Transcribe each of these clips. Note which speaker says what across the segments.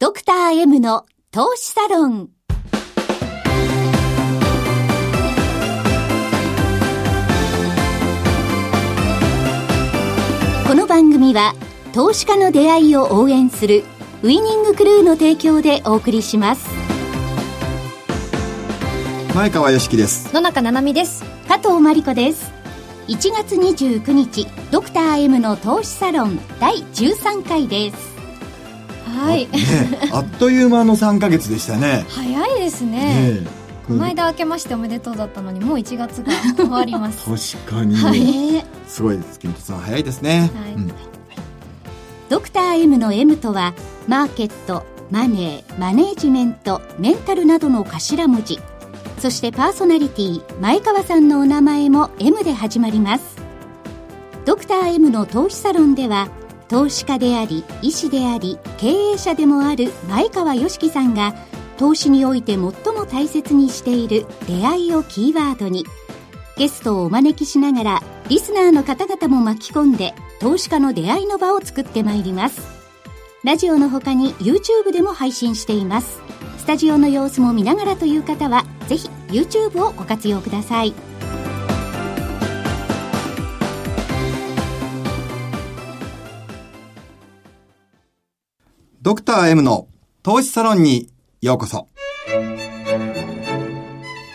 Speaker 1: ドクター M の投資サロン。この番組は投資家の出会いを応援するウイニングクルーの提供でお送りします。
Speaker 2: 前川良樹です。
Speaker 3: 野中七海です。
Speaker 1: 加藤真理子です。1月29日ドクター M の投資サロン第13回です
Speaker 3: はい、
Speaker 2: ね、あっという間の3か月でしたね。
Speaker 3: 早いですね。ねこの間明けましておめでとうだったのにもう1月が終わります。
Speaker 2: 確かに、はい、すごいです。金さん早いですね、はい。うん、
Speaker 1: ドクター M の M とはマーケットマネーマネージメントメンタルなどの頭文字。そしてパーソナリティ前川さんのお名前も M で始まります。ドクター M の投資サロンでは投資家であり医師であり経営者でもある前川良樹さんが投資において最も大切にしている出会いをキーワードにゲストをお招きしながらリスナーの方々も巻き込んで投資家の出会いの場を作ってまいります。ラジオの他に YouTube でも配信しています。スタジオの様子も見ながらという方はぜひ YouTube をご活用ください。
Speaker 2: ドクター M の投資サロンにようこそ。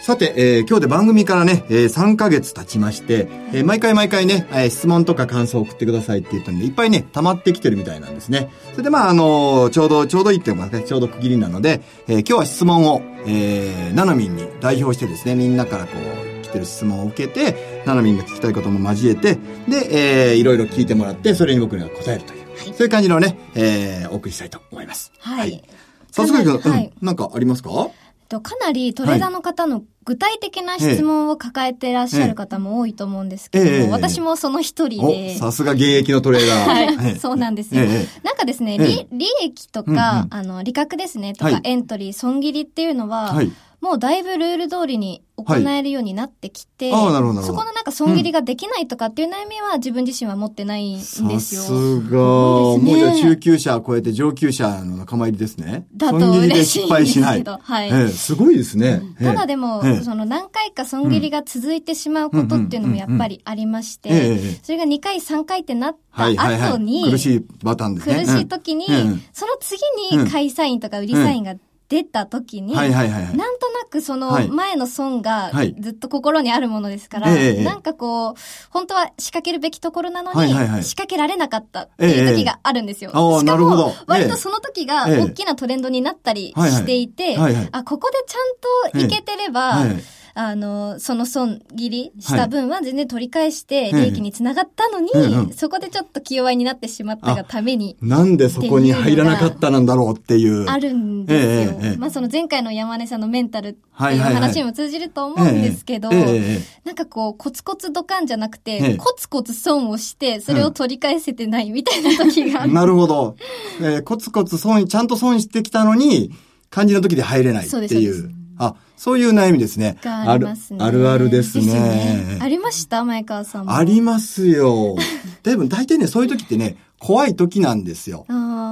Speaker 2: さて、えー、今日で番組からね、えー、3ヶ月経ちまして、えー、毎回毎回ね、えー、質問とか感想を送ってくださいって言ったんで、いっぱいね、溜まってきてるみたいなんですね。それでまあ、あのー、ちょうど、ちょうどいいっていうかね、ちょうど区切りなので、えー、今日は質問を、えー、ナナミンに代表してですね、みんなからこう、来てる質問を受けて、ナナミンが聞きたいことも交えて、で、えー、いろいろ聞いてもらって、それに僕には答えるという、そういう感じのね、えー、お送りしたいと思います。
Speaker 3: はい、はい。
Speaker 2: 早速はい、うん、なんかありますか？
Speaker 3: かなりトレーダーの方の具体的な質問を抱えてらっしゃる方も多いと思うんですけども、私もその一人で。
Speaker 2: さすが現役のトレーダ
Speaker 3: ー。はい、そうなんです。よ。なんかですね、利利益とか、あの、利確ですね、とか、エントリー、損切りっていうのは、はいもうだいぶルール通りに行えるようになってきて、はい、そこのなんか損切りができないとかっていう悩みは自分自身は持ってないんですよ。さ
Speaker 2: すが、もうじゃ中級者を超えて上級者の仲間入りですね。
Speaker 3: だと嬉しいんですけど、
Speaker 2: はい、えー、すごいですね。
Speaker 3: ただでも、その何回か損切りが続いてしまうことっていうのもやっぱりありまして、それが2回3回ってなった後に、
Speaker 2: 苦しいパターンですね。
Speaker 3: 苦しい時に、その次に買いサインとか売りサインが出た時に、はいはいはい、なんとなくその前の損がずっと心にあるものですから、はい、なんかこう、本当は仕掛けるべきところなのに、仕掛けられなかったっていう時があるんですよ。しかも、割とその時が大きなトレンドになったりしていて、あ、ここでちゃんといけてれば、はいはいあの、その損切りした分は全然取り返して利益につながったのに、はい、そこでちょっと気弱になってしまったがために。
Speaker 2: なんでそこに入らなかったなんだろうっていう。
Speaker 3: あるんですよ。えええ、まあその前回の山根さんのメンタルっていう話にも通じると思うんですけど、なんかこう、コツコツドカンじゃなくて、コツコツ損をして、それを取り返せてないみたいな時がある。
Speaker 2: なるほど。えー、コツコツ損、ちゃんと損してきたのに、漢字の時で入れないっていう。そうです。あ、そういう悩みですね。
Speaker 3: ありますね。
Speaker 2: あるあるですね。ね
Speaker 3: ありました？前川さんも。
Speaker 2: ありますよ。でも大体ね、そういう時ってね、怖い時なんですよ。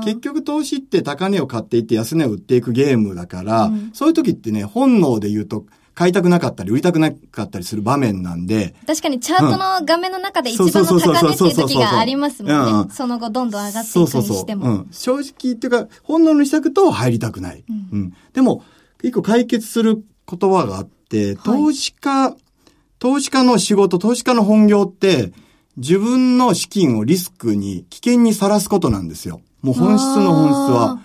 Speaker 2: 結局投資って高値を買っていって安値を売っていくゲームだから、うん、そういう時ってね、本能で言うと、買いたくなかったり、売りたくなかったりする場面なんで。
Speaker 3: 確かにチャートの画面の中で一番の高値っていう時がありますもんね。その後どんどん上がっていくにしても。そうそうそう、うん、
Speaker 2: 正直っていうか、本能の支度と入りたくない。うん、うん、でも、一個解決する言葉があって、投資家、はい、投資家の仕事、投資家の本業って、自分の資金をリスクに、危険にさらすことなんですよ。もう本質の本質は。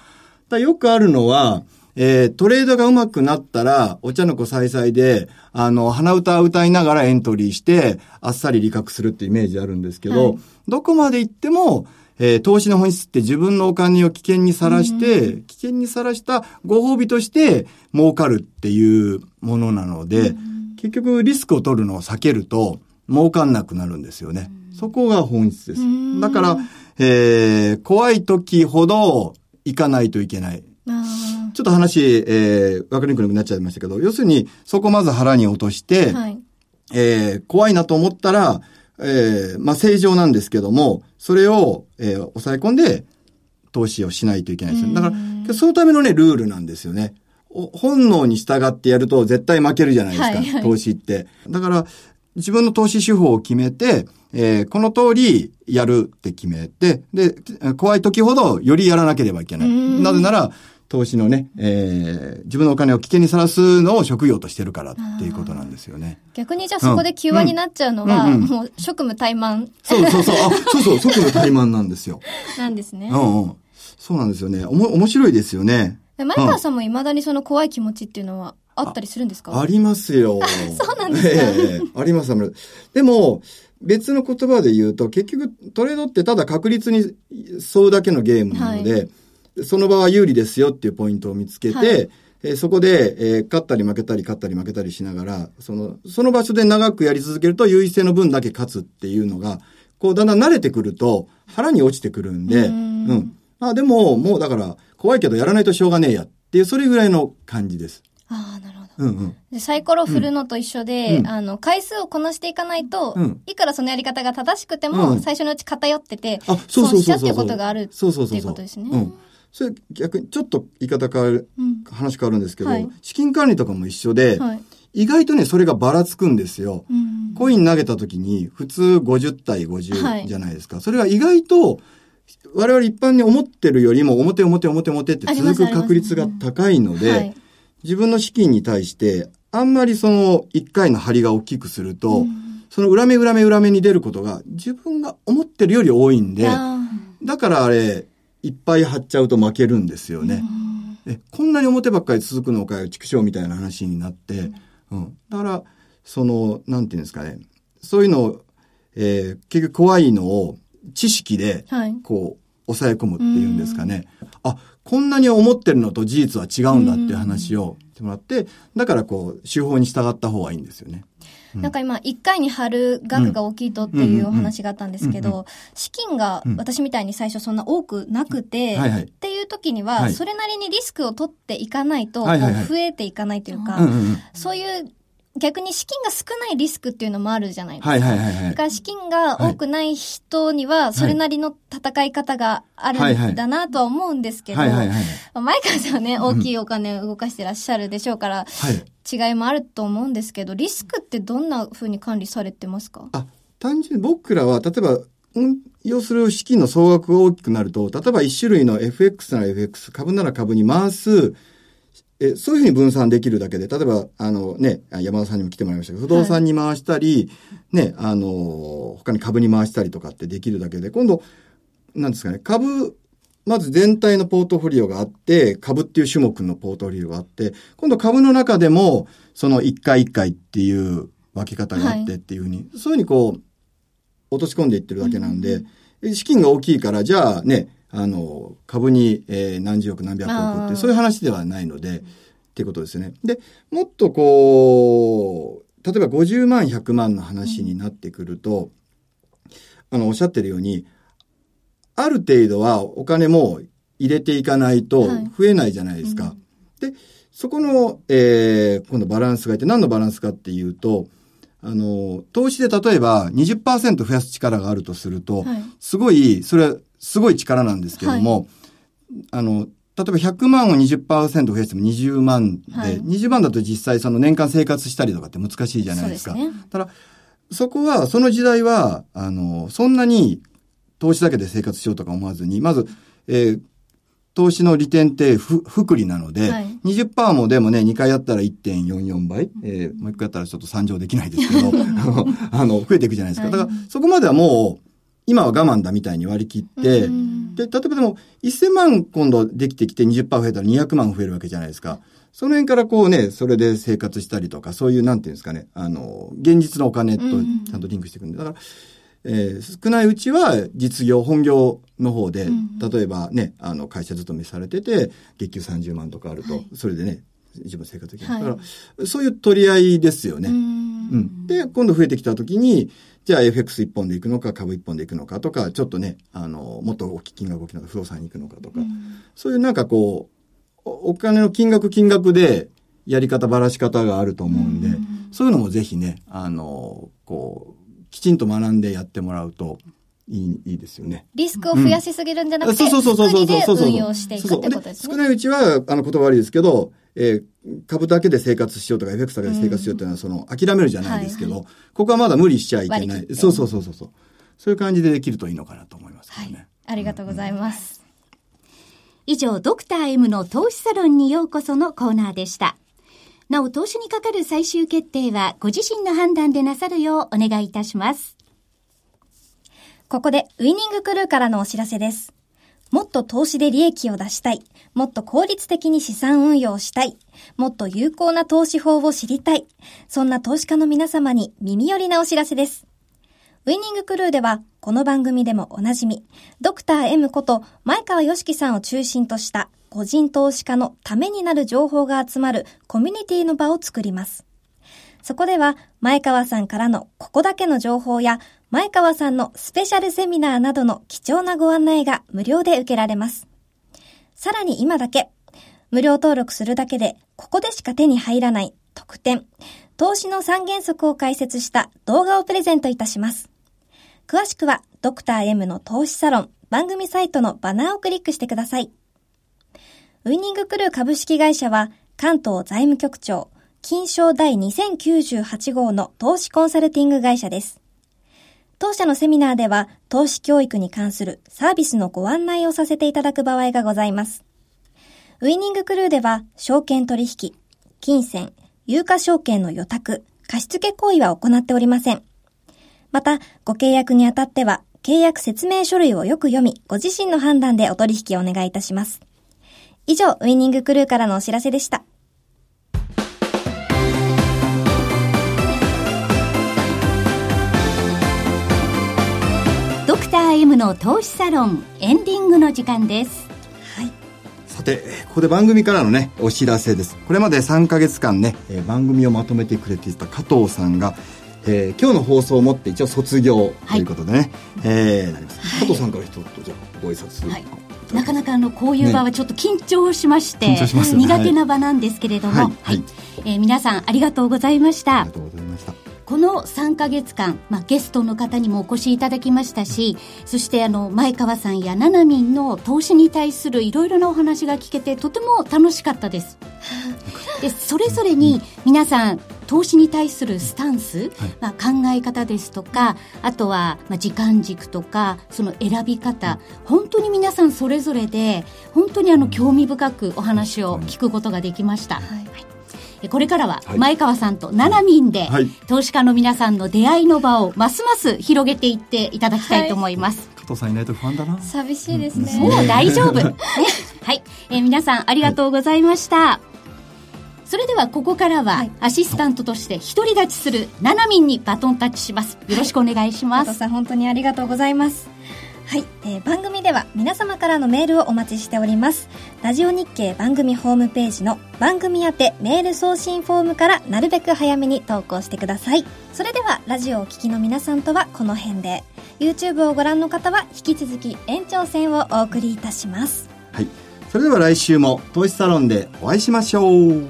Speaker 2: だよくあるのは、えー、トレードが上手くなったら、お茶の子さいさいで、あの、鼻歌歌いながらエントリーして、あっさり理覚するってイメージあるんですけど、はい、どこまで行っても、えー、投資の本質って自分のお金を危険にさらして、うん、危険にさらしたご褒美として儲かるっていうものなので、うん、結局リスクを取るのを避けると儲かんなくなるんですよね。うん、そこが本質です。だから、えー、怖い時ほど行かないといけない。ちょっと話、えー、わかりにくくなっちゃいましたけど、要するに、そこまず腹に落として、はい、えー、怖いなと思ったら、えー、まあ正常なんですけども、それを、えー、抑え込んで投資をしないといけないですよ。だから、そのためのね、ルールなんですよね。本能に従ってやると絶対負けるじゃないですか、はいはい、投資って。だから、自分の投資手法を決めて、えー、この通りやるって決めて、で、怖い時ほどよりやらなければいけない。なぜなら、投資のね、えー、自分のお金を危険にさらすのを職業としてるからっていうことなんですよね。
Speaker 3: 逆にじゃあそこで急話になっちゃうのは、うんうん、もう職務怠慢。
Speaker 2: そうそうそう、あ、そうそう、職務怠慢なんですよ。
Speaker 3: なんですね。
Speaker 2: うんうん。そうなんですよね。おも、面白いですよね。
Speaker 3: 前川さんも未だにその怖い気持ちっていうのはあったりするんですか？
Speaker 2: ありますよ。
Speaker 3: そうなんですか、え
Speaker 2: えあります、あります。でも、別の言葉で言うと、結局トレードってただ確率に沿うだけのゲームなので、はいその場は有利ですよっていうポイントを見つけて、はい、えー、そこで、えー、勝ったり負けたり勝ったり負けたりしながら、その、その場所で長くやり続けると優位性の分だけ勝つっていうのが、こうだんだん慣れてくると腹に落ちてくるんで、うん,、うん。あ、でも、もうだから怖いけどやらないとしょうがねえやっていう、それぐらいの感じです。
Speaker 3: ああ、なるほど。うんうん、でサイコロ振るのと一緒で、うん、あの、回数をこなしていかないと、うん、いくらそのやり方が正しくても、最初のうち偏ってて、あ、そうそうそうそう。損しちゃっていうことがあるっていうことですね。うん
Speaker 2: それ逆にちょっと言い方変わる、うん、話変わるんですけど、はい、資金管理とかも一緒で、はい、意外とね、それがばらつくんですよ。うん、コイン投げた時に普通50対50じゃないですか。はい、それが意外と我々一般に思ってるよりも表表表表って続く確率が高いので、自分の資金に対してあんまりその一回の張りが大きくすると、うん、その裏目裏目裏目に出ることが自分が思ってるより多いんで、だからあれ、いっぱい貼っちゃうと負けるんですよね。え、こんなに表ばっかり続くのかよ、畜生みたいな話になって、うん。だから、その、なんていうんですかね。そういうのを、えー、結局怖いのを知識で、こう、抑え込むっていうんですかね。あ、こんなに思ってるのと事実は違うんだっていう話をしてもらって、だからこう、手法に従った方がいいんですよね。
Speaker 3: なんか今、1回に貼る額が大きいとっていうお話があったんですけど、資金が私みたいに最初そんな多くなくて、っていう時には、それなりにリスクを取っていかないと、増えていかないというか、そういう逆に資金が少ないリスクっていうのもあるじゃないですか。はいはいはい、はい。だから資金が多くない人には、それなりの戦い方があるんだなとは思うんですけど、はいはいはい、前川さんはね、大きいお金を動かしてらっしゃるでしょうから、はい、違いもあると思うんですけど、リスクってどんなふうに管理されてますか？
Speaker 2: あ、単純に僕らは、例えば、運用する資金の総額が大きくなると、例えば一種類の FX なら FX、株なら株に回す、えそういうふうに分散できるだけで、例えば、あのね、山田さんにも来てもらいましたけど、不動産に回したり、はい、ね、あの、他に株に回したりとかってできるだけで、今度、なんですかね、株、まず全体のポートフォリオがあって、株っていう種目のポートフォリオがあって、今度株の中でも、その一回一回っていう分け方があってっていうふうに、はい、そういうふうにこう、落とし込んでいってるだけなんで、うん、資金が大きいから、じゃあね、あの、株に、えー、何十億何百億って、そういう話ではないので、っていうことですね。で、もっとこう、例えば50万、100万の話になってくると、あの、おっしゃってるように、ある程度はお金も入れていかないと増えないじゃないですか。はいうん、で、そこの、えー、今度バランスがいて、何のバランスかっていうと、あの、投資で例えば20%増やす力があるとすると、はい、すごい、それはすごい力なんですけども、はい、あの、例えば100万を20%増やしても20万で、はい、20万だと実際その年間生活したりとかって難しいじゃないですか。すね、ただ、そこは、その時代は、あの、そんなに投資だけで生活しようとか思わずに、まず、えー、投資の利点ってふ、福利なので、はい、20%もでもね、2回やったら1.44倍、えー、もう1回やったらちょっと3乗できないですけど、あの、増えていくじゃないですか。だから、そこまではもう、今は我慢だみたいに割り切って、で、例えばでも、1000万今度できてきて20%増えたら200万増えるわけじゃないですか。その辺からこうね、それで生活したりとか、そういう、なんていうんですかね、あの、現実のお金とちゃんとリンクしていくんで、だから、えー、少ないうちは実業、本業の方で、例えばね、あの、会社勤めされてて、月給30万とかあると、はい、それでね、一番生活できる。はい、だから、そういう取り合いですよね。うん,、で、今度増えてきたときに、じゃあ FX 一本で行くのか、株一本で行くのかとか、ちょっとね、あの、もっと大きい金額大きな不動産に行くのかとか、そういうなんかこう、お金の金額金額でやり方ばらし方があると思うんで、そういうのもぜひね、あの、こう、きちんと学んでやってもらうといいいいですよね。
Speaker 3: リスクを増やしすぎるんじゃなくて、うん、そうそうそうそうそうそう。運用していくってことですね。
Speaker 2: 少ないうちは、あの、言葉悪いですけど、えー、株だけで生活しようとか、エフェクスだけで生活しようっていうのは、その、諦めるじゃないですけど、はいはい、ここはまだ無理しちゃいけない。そうそうそうそう。そういう感じでできるといいのかなと思いますけどね。はい、
Speaker 3: ありがとうございます。
Speaker 1: うん、以上、ドクター M の投資サロンにようこそのコーナーでした。なお、投資にかかる最終決定は、ご自身の判断でなさるようお願いいたします。
Speaker 3: ここで、ウィニングクルーからのお知らせです。もっと投資で利益を出したい。もっと効率的に資産運用したい。もっと有効な投資法を知りたい。そんな投資家の皆様に耳寄りなお知らせです。ウィニングクルーでは、この番組でもおなじみ、ドクター M こと前川よしきさんを中心とした個人投資家のためになる情報が集まるコミュニティの場を作ります。そこでは、前川さんからのここだけの情報や、前川さんのスペシャルセミナーなどの貴重なご案内が無料で受けられます。さらに今だけ、無料登録するだけで、ここでしか手に入らない特典、投資の三原則を解説した動画をプレゼントいたします。詳しくは、ドクター M の投資サロン番組サイトのバナーをクリックしてください。ウィニングクルー株式会社は、関東財務局長、金賞第2098号の投資コンサルティング会社です。当社のセミナーでは、投資教育に関するサービスのご案内をさせていただく場合がございます。ウィニングクルーでは、証券取引、金銭、有価証券の予託、貸付行為は行っておりません。また、ご契約にあたっては、契約説明書類をよく読み、ご自身の判断でお取引をお願いいたします。以上、ウィニングクルーからのお知らせでした。
Speaker 1: の投資サロンエンディングの時間です。
Speaker 2: はい。さて、ここで番組からのね、お知らせです。これまで3ヶ月間ね、番組をまとめてくれていた加藤さんが、えー、今日の放送をもって一応卒業ということでね、はい、えー、なります。加藤さんから一言じゃあご挨拶、はい。
Speaker 1: なかなかあのこういう場はちょっと緊張しまして、ね、苦手な場なんですけれども、はい、はい、えー、皆さんありがとうございました。この3か月間、まあ、ゲストの方にもお越しいただきましたし、そしてあの前川さんやななみんの投資に対するいろいろなお話が聞けてとても楽しかったです。でそれぞれに皆さん投資に対するスタンス、はい、まあ、考え方ですとかあとは、まあ、時間軸とかその選び方本当に皆さんそれぞれで本当にあの興味深くお話を聞くことができました。はいこれからは前川さんとななみんで、投資家の皆さんの出会いの場をますます広げていっていただきたいと思います。
Speaker 2: 加藤さんいないと不安だな。
Speaker 3: 寂しいですね。
Speaker 1: もう大丈夫。ね、はい、えー、皆さんありがとうございました。それではここからはアシスタントとして独り立ちするななみんにバトンタッチします。よろしくお願いします。加
Speaker 3: 藤さん本当にありがとうございます。はい、えー、番組では皆様からのメールをお待ちしております。ラジオ日経番組ホームページの番組宛てメール送信フォームからなるべく早めに投稿してください。それではラジオをお聞きの皆さんとはこの辺で、YouTube をご覧の方は引き続き延長戦をお送りいたします。
Speaker 2: はい、それでは来週も投資サロンでお会いしましょう。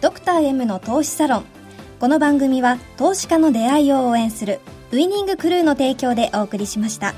Speaker 3: ドクター M の投資サロン。この番組は投資家の出会いを応援するウイニングクルーの提供でお送りしました。